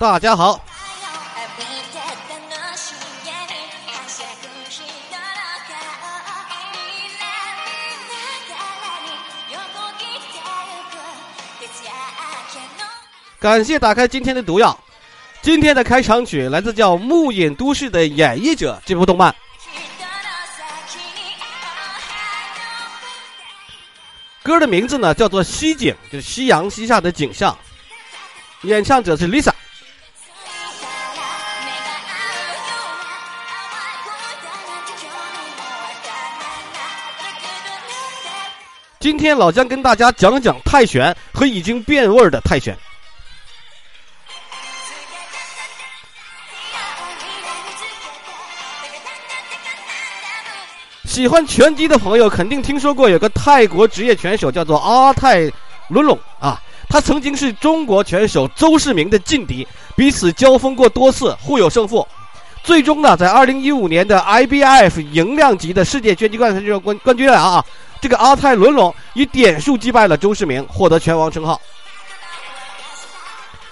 大家好。感谢打开今天的毒药。今天的开场曲来自叫《木影都市的演绎者》这部动漫。歌的名字呢叫做《西景》，就是夕阳西下的景象。演唱者是 Lisa。今天老姜跟大家讲讲泰拳和已经变味儿的泰拳。喜欢拳击的朋友肯定听说过有个泰国职业拳手叫做阿泰伦龙啊，他曾经是中国拳手周世明的劲敌，彼此交锋过多次，互有胜负。最终呢，在二零一五年的 IBF 赢量级的世界拳击冠军冠冠军啊，这个阿泰伦龙以点数击败了周世明，获得拳王称号。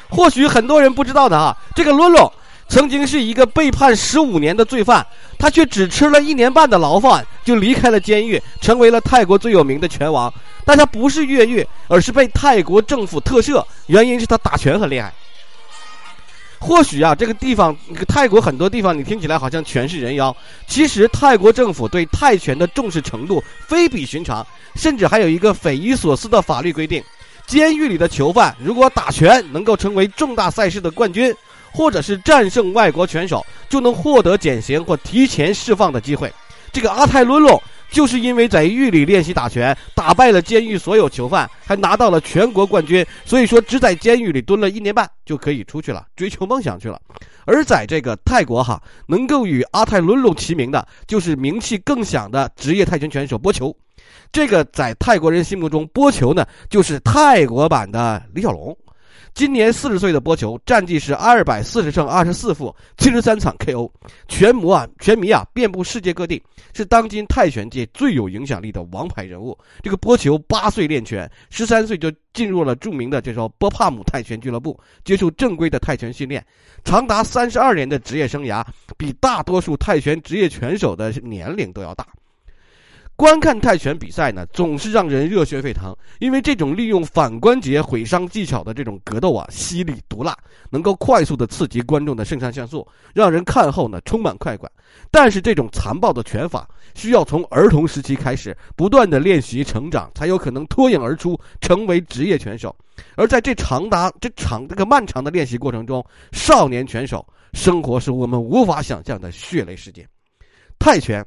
或许很多人不知道的啊，这个伦龙。曾经是一个被判十五年的罪犯，他却只吃了一年半的牢饭就离开了监狱，成为了泰国最有名的拳王。但他不是越狱，而是被泰国政府特赦，原因是他打拳很厉害。或许啊，这个地方，泰国很多地方，你听起来好像全是人妖。其实泰国政府对泰拳的重视程度非比寻常，甚至还有一个匪夷所思的法律规定：监狱里的囚犯如果打拳能够成为重大赛事的冠军。或者是战胜外国拳手，就能获得减刑或提前释放的机会。这个阿泰伦龙就是因为在狱里练习打拳，打败了监狱所有囚犯，还拿到了全国冠军，所以说只在监狱里蹲了一年半就可以出去了，追求梦想去了。而在这个泰国哈，能够与阿泰伦龙齐名的，就是名气更响的职业泰拳拳手波球。这个在泰国人心目中，波球呢就是泰国版的李小龙。今年四十岁的波球，战绩是二百四十胜二十四负，七十三场 KO，拳魔啊，拳迷啊遍布世界各地，是当今泰拳界最有影响力的王牌人物。这个波球八岁练拳，十三岁就进入了著名的这说波帕姆泰拳俱乐部，接受正规的泰拳训练，长达三十二年的职业生涯，比大多数泰拳职业拳手的年龄都要大。观看泰拳比赛呢，总是让人热血沸腾，因为这种利用反关节毁伤技巧的这种格斗啊，犀利毒辣，能够快速的刺激观众的肾上腺素，让人看后呢充满快感。但是这种残暴的拳法，需要从儿童时期开始不断的练习成长，才有可能脱颖而出，成为职业拳手。而在这长达这长这个漫长的练习过程中，少年拳手生活是我们无法想象的血泪世界。泰拳。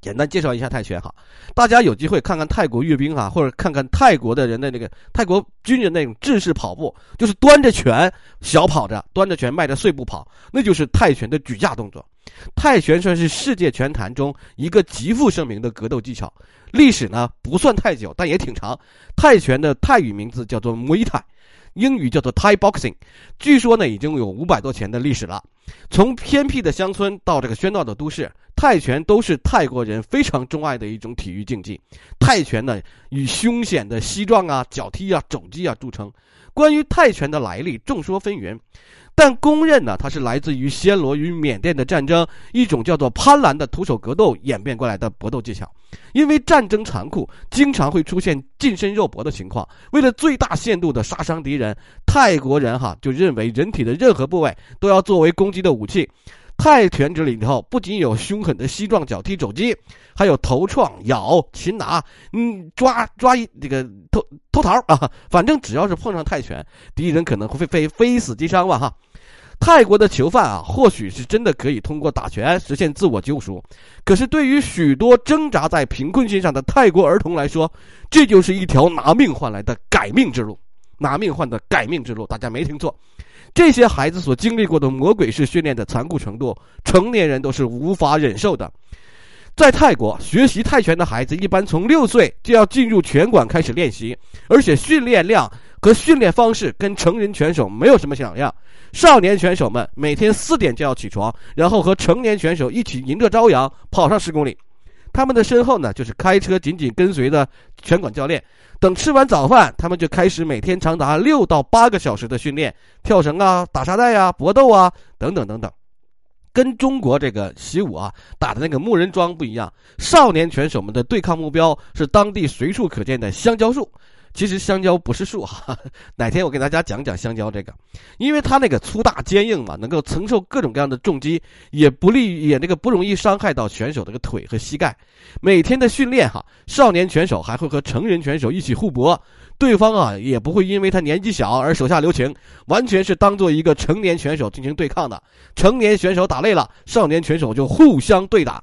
简单介绍一下泰拳哈，大家有机会看看泰国阅兵哈，或者看看泰国的人的那个泰国军人那种制式跑步，就是端着拳小跑着，端着拳迈着碎步跑，那就是泰拳的举架动作。泰拳算是世界拳坛中一个极负盛名的格斗技巧，历史呢不算太久，但也挺长。泰拳的泰语名字叫做 Muay Thai。英语叫做 Thai boxing，据说呢已经有五百多年的历史了。从偏僻的乡村到这个喧闹的都市，泰拳都是泰国人非常钟爱的一种体育竞技。泰拳呢以凶险的膝撞啊、脚踢啊、肘击啊著称。关于泰拳的来历，众说纷纭。但公认呢，它是来自于暹罗与缅甸的战争，一种叫做攀兰的徒手格斗演变过来的搏斗技巧。因为战争残酷，经常会出现近身肉搏的情况。为了最大限度的杀伤敌人，泰国人哈就认为人体的任何部位都要作为攻击的武器。泰拳这里头不仅有凶狠的膝撞、脚踢、肘击，还有头撞、咬、擒拿，嗯，抓抓一这个偷偷桃啊，反正只要是碰上泰拳，敌人可能会非非死即伤吧哈。泰国的囚犯啊，或许是真的可以通过打拳实现自我救赎，可是对于许多挣扎在贫困线上的泰国儿童来说，这就是一条拿命换来的改命之路。拿命换的改命之路，大家没听错，这些孩子所经历过的魔鬼式训练的残酷程度，成年人都是无法忍受的。在泰国学习泰拳的孩子，一般从六岁就要进入拳馆开始练习，而且训练量。和训练方式跟成人拳手没有什么两样。少年选手们每天四点就要起床，然后和成年选手一起迎着朝阳跑上十公里。他们的身后呢，就是开车紧紧跟随的拳馆教练。等吃完早饭，他们就开始每天长达六到八个小时的训练，跳绳啊、打沙袋啊、搏斗啊，等等等等。跟中国这个习武啊打的那个木人桩不一样，少年拳手们的对抗目标是当地随处可见的香蕉树。其实香蕉不是树哈，哪天我给大家讲讲香蕉这个，因为它那个粗大坚硬嘛，能够承受各种各样的重击，也不利于也那个不容易伤害到选手这个腿和膝盖。每天的训练哈，少年选手还会和成人选手一起互搏，对方啊也不会因为他年纪小而手下留情，完全是当做一个成年选手进行对抗的。成年选手打累了，少年拳手就互相对打。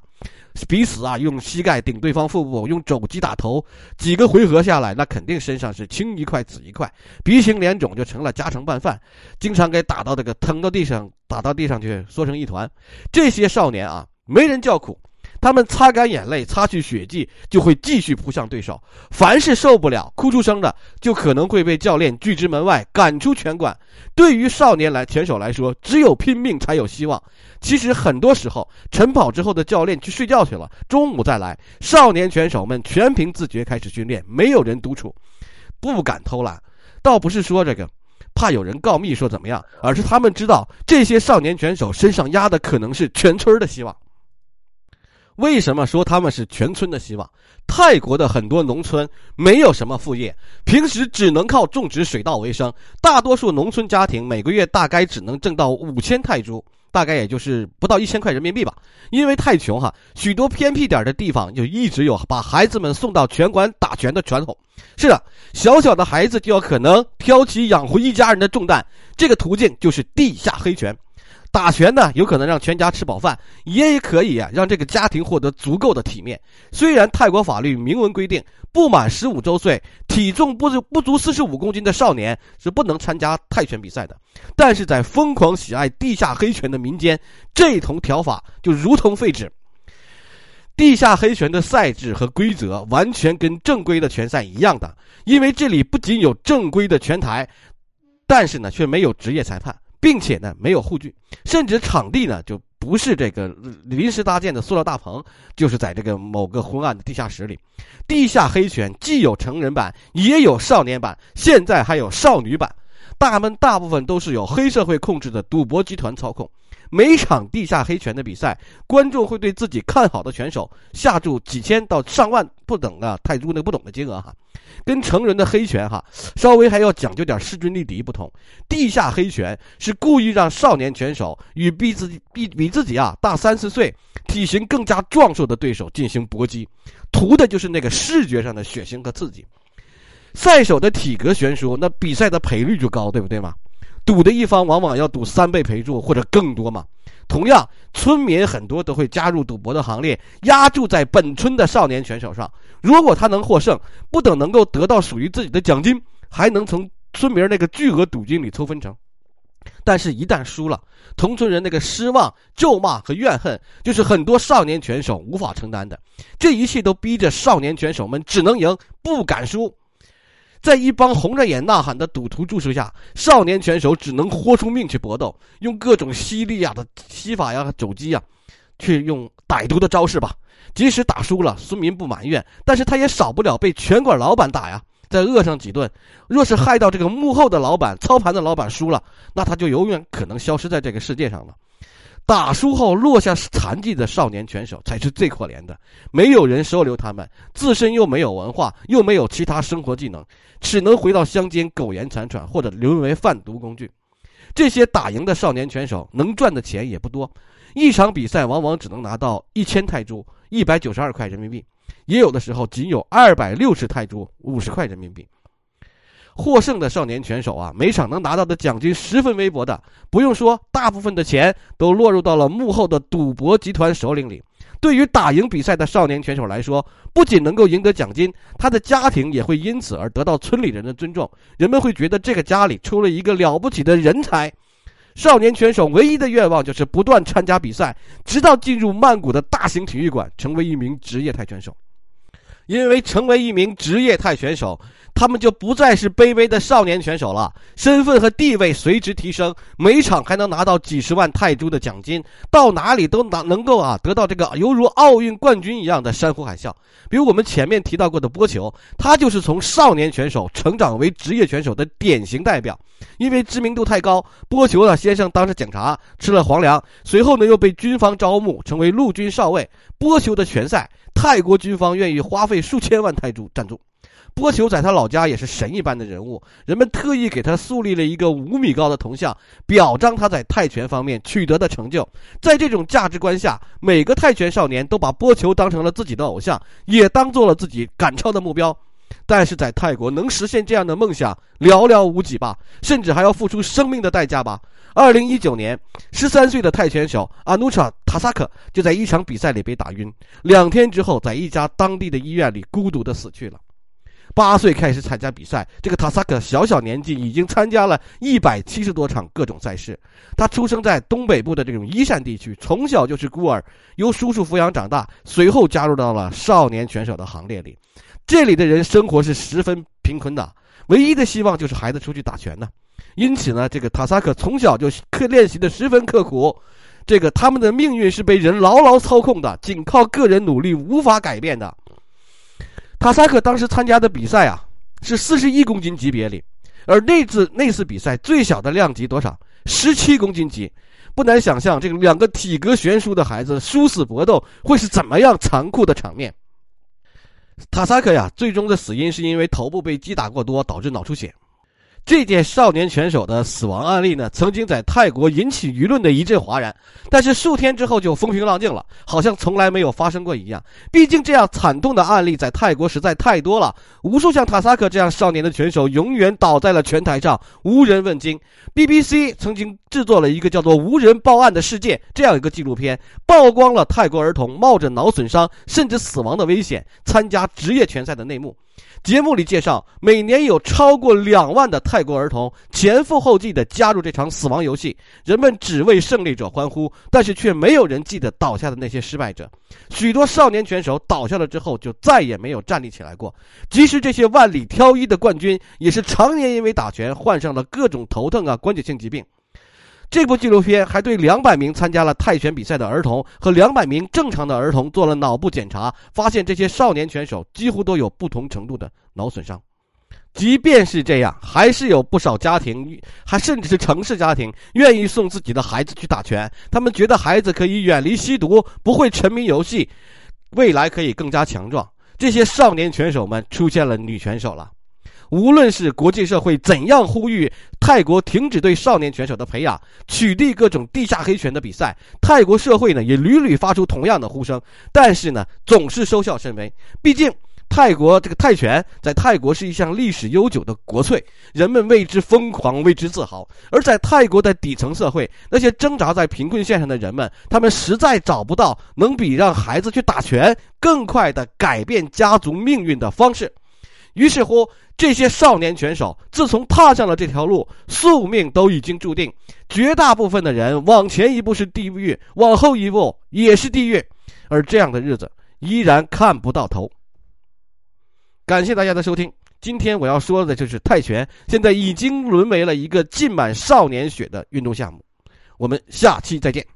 彼此啊，用膝盖顶对方腹部，用肘击打头，几个回合下来，那肯定身上是青一块紫一块，鼻青脸肿就成了家常拌饭，经常给打到这个疼到地上，打到地上去缩成一团。这些少年啊，没人叫苦。他们擦干眼泪，擦去血迹，就会继续扑向对手。凡是受不了、哭出声的，就可能会被教练拒之门外，赶出拳馆。对于少年来拳手来说，只有拼命才有希望。其实很多时候，晨跑之后的教练去睡觉去了，中午再来，少年拳手们全凭自觉开始训练，没有人督促，不敢偷懒。倒不是说这个怕有人告密说怎么样，而是他们知道这些少年拳手身上压的可能是全村的希望。为什么说他们是全村的希望？泰国的很多农村没有什么副业，平时只能靠种植水稻为生。大多数农村家庭每个月大概只能挣到五千泰铢，大概也就是不到一千块人民币吧。因为太穷哈，许多偏僻点的地方就一直有把孩子们送到拳馆打拳的传统。是的，小小的孩子就有可能挑起养活一家人的重担，这个途径就是地下黑拳。打拳呢，有可能让全家吃饱饭，也可以啊，让这个家庭获得足够的体面。虽然泰国法律明文规定，不满十五周岁、体重不不足四十五公斤的少年是不能参加泰拳比赛的，但是在疯狂喜爱地下黑拳的民间，这同条法就如同废纸。地下黑拳的赛制和规则完全跟正规的拳赛一样的，因为这里不仅有正规的拳台，但是呢，却没有职业裁判。并且呢，没有护具，甚至场地呢就不是这个临时搭建的塑料大棚，就是在这个某个昏暗的地下室里。地下黑拳既有成人版，也有少年版，现在还有少女版。大门大部分都是由黑社会控制的赌博集团操控。每场地下黑拳的比赛，观众会对自己看好的拳手下注几千到上万不等的泰铢，那不懂的金额哈。跟成人的黑拳哈，稍微还要讲究点势均力敌不同。地下黑拳是故意让少年拳手与比自己比比自己啊大三四岁、体型更加壮硕的对手进行搏击，图的就是那个视觉上的血腥和刺激。赛手的体格悬殊，那比赛的赔率就高，对不对嘛？赌的一方往往要赌三倍赔注或者更多嘛。同样，村民很多都会加入赌博的行列，押注在本村的少年拳手上。如果他能获胜，不等能够得到属于自己的奖金，还能从村民那个巨额赌金里抽分成。但是，一旦输了，同村人那个失望、咒骂和怨恨，就是很多少年拳手无法承担的。这一切都逼着少年拳手们只能赢，不敢输。在一帮红着眼呐喊的赌徒注视下，少年拳手只能豁出命去搏斗，用各种犀利呀的膝法呀、肘击呀，去用歹毒的招式吧。即使打输了，孙民不埋怨，但是他也少不了被拳馆老板打呀，再饿上几顿。若是害到这个幕后的老板、操盘的老板输了，那他就永远可能消失在这个世界上了。打输后落下残疾的少年拳手才是最可怜的，没有人收留他们，自身又没有文化，又没有其他生活技能，只能回到乡间苟延残喘，或者沦为贩毒工具。这些打赢的少年拳手能赚的钱也不多，一场比赛往往只能拿到一千泰铢（一百九十二块人民币），也有的时候仅有二百六十泰铢（五十块人民币）。获胜的少年拳手啊，每场能拿到的奖金十分微薄的，不用说，大部分的钱都落入到了幕后的赌博集团首领里。对于打赢比赛的少年拳手来说，不仅能够赢得奖金，他的家庭也会因此而得到村里人的尊重。人们会觉得这个家里出了一个了不起的人才。少年拳手唯一的愿望就是不断参加比赛，直到进入曼谷的大型体育馆，成为一名职业泰拳手。因为成为一名职业泰拳手。他们就不再是卑微的少年选手了，身份和地位随之提升，每场还能拿到几十万泰铢的奖金，到哪里都拿能够啊得到这个犹如奥运冠军一样的山呼海啸。比如我们前面提到过的波球，他就是从少年拳手成长为职业拳手的典型代表。因为知名度太高，波球呢先生当上警察吃了皇粮，随后呢又被军方招募成为陆军少尉。波球的拳赛，泰国军方愿意花费数千万泰铢赞助。波球在他老家也是神一般的人物，人们特意给他树立了一个五米高的铜像，表彰他在泰拳方面取得的成就。在这种价值观下，每个泰拳少年都把波球当成了自己的偶像，也当做了自己赶超的目标。但是在泰国，能实现这样的梦想寥寥无几吧，甚至还要付出生命的代价吧。二零一九年，十三岁的泰拳手阿努查塔萨克就在一场比赛里被打晕，两天之后，在一家当地的医院里孤独的死去了。八岁开始参加比赛，这个塔萨克小小年纪已经参加了一百七十多场各种赛事。他出生在东北部的这种依山地区，从小就是孤儿，由叔叔抚养长大，随后加入到了少年选手的行列里。这里的人生活是十分贫困的，唯一的希望就是孩子出去打拳呢。因此呢，这个塔萨克从小就刻练习的十分刻苦。这个他们的命运是被人牢牢操控的，仅靠个人努力无法改变的。塔萨克当时参加的比赛啊，是四十一公斤级别里，而那次那次比赛最小的量级多少？十七公斤级，不难想象这个两个体格悬殊的孩子殊死搏斗会是怎么样残酷的场面。塔萨克呀，最终的死因是因为头部被击打过多导致脑出血。这件少年拳手的死亡案例呢，曾经在泰国引起舆论的一阵哗然，但是数天之后就风平浪静了，好像从来没有发生过一样。毕竟这样惨痛的案例在泰国实在太多了，无数像塔萨克这样少年的拳手永远倒在了拳台上，无人问津。BBC 曾经制作了一个叫做《无人报案的世界》这样一个纪录片，曝光了泰国儿童冒着脑损伤甚至死亡的危险参加职业拳赛的内幕。节目里介绍，每年有超过两万的泰国儿童前赴后继地加入这场死亡游戏，人们只为胜利者欢呼，但是却没有人记得倒下的那些失败者。许多少年拳手倒下了之后，就再也没有站立起来过。即使这些万里挑一的冠军，也是常年因为打拳患上了各种头疼啊、关节性疾病。这部纪录片还对两百名参加了泰拳比赛的儿童和两百名正常的儿童做了脑部检查，发现这些少年拳手几乎都有不同程度的脑损伤。即便是这样，还是有不少家庭，还甚至是城市家庭，愿意送自己的孩子去打拳。他们觉得孩子可以远离吸毒，不会沉迷游戏，未来可以更加强壮。这些少年拳手们出现了女拳手了。无论是国际社会怎样呼吁泰国停止对少年拳手的培养，取缔各种地下黑拳的比赛，泰国社会呢也屡屡发出同样的呼声，但是呢总是收效甚微。毕竟泰国这个泰拳在泰国是一项历史悠久的国粹，人们为之疯狂，为之自豪。而在泰国的底层社会，那些挣扎在贫困线上的人们，他们实在找不到能比让孩子去打拳更快的改变家族命运的方式。于是乎，这些少年拳手自从踏上了这条路，宿命都已经注定。绝大部分的人往前一步是地狱，往后一步也是地狱，而这样的日子依然看不到头。感谢大家的收听，今天我要说的就是泰拳，现在已经沦为了一个浸满少年血的运动项目。我们下期再见。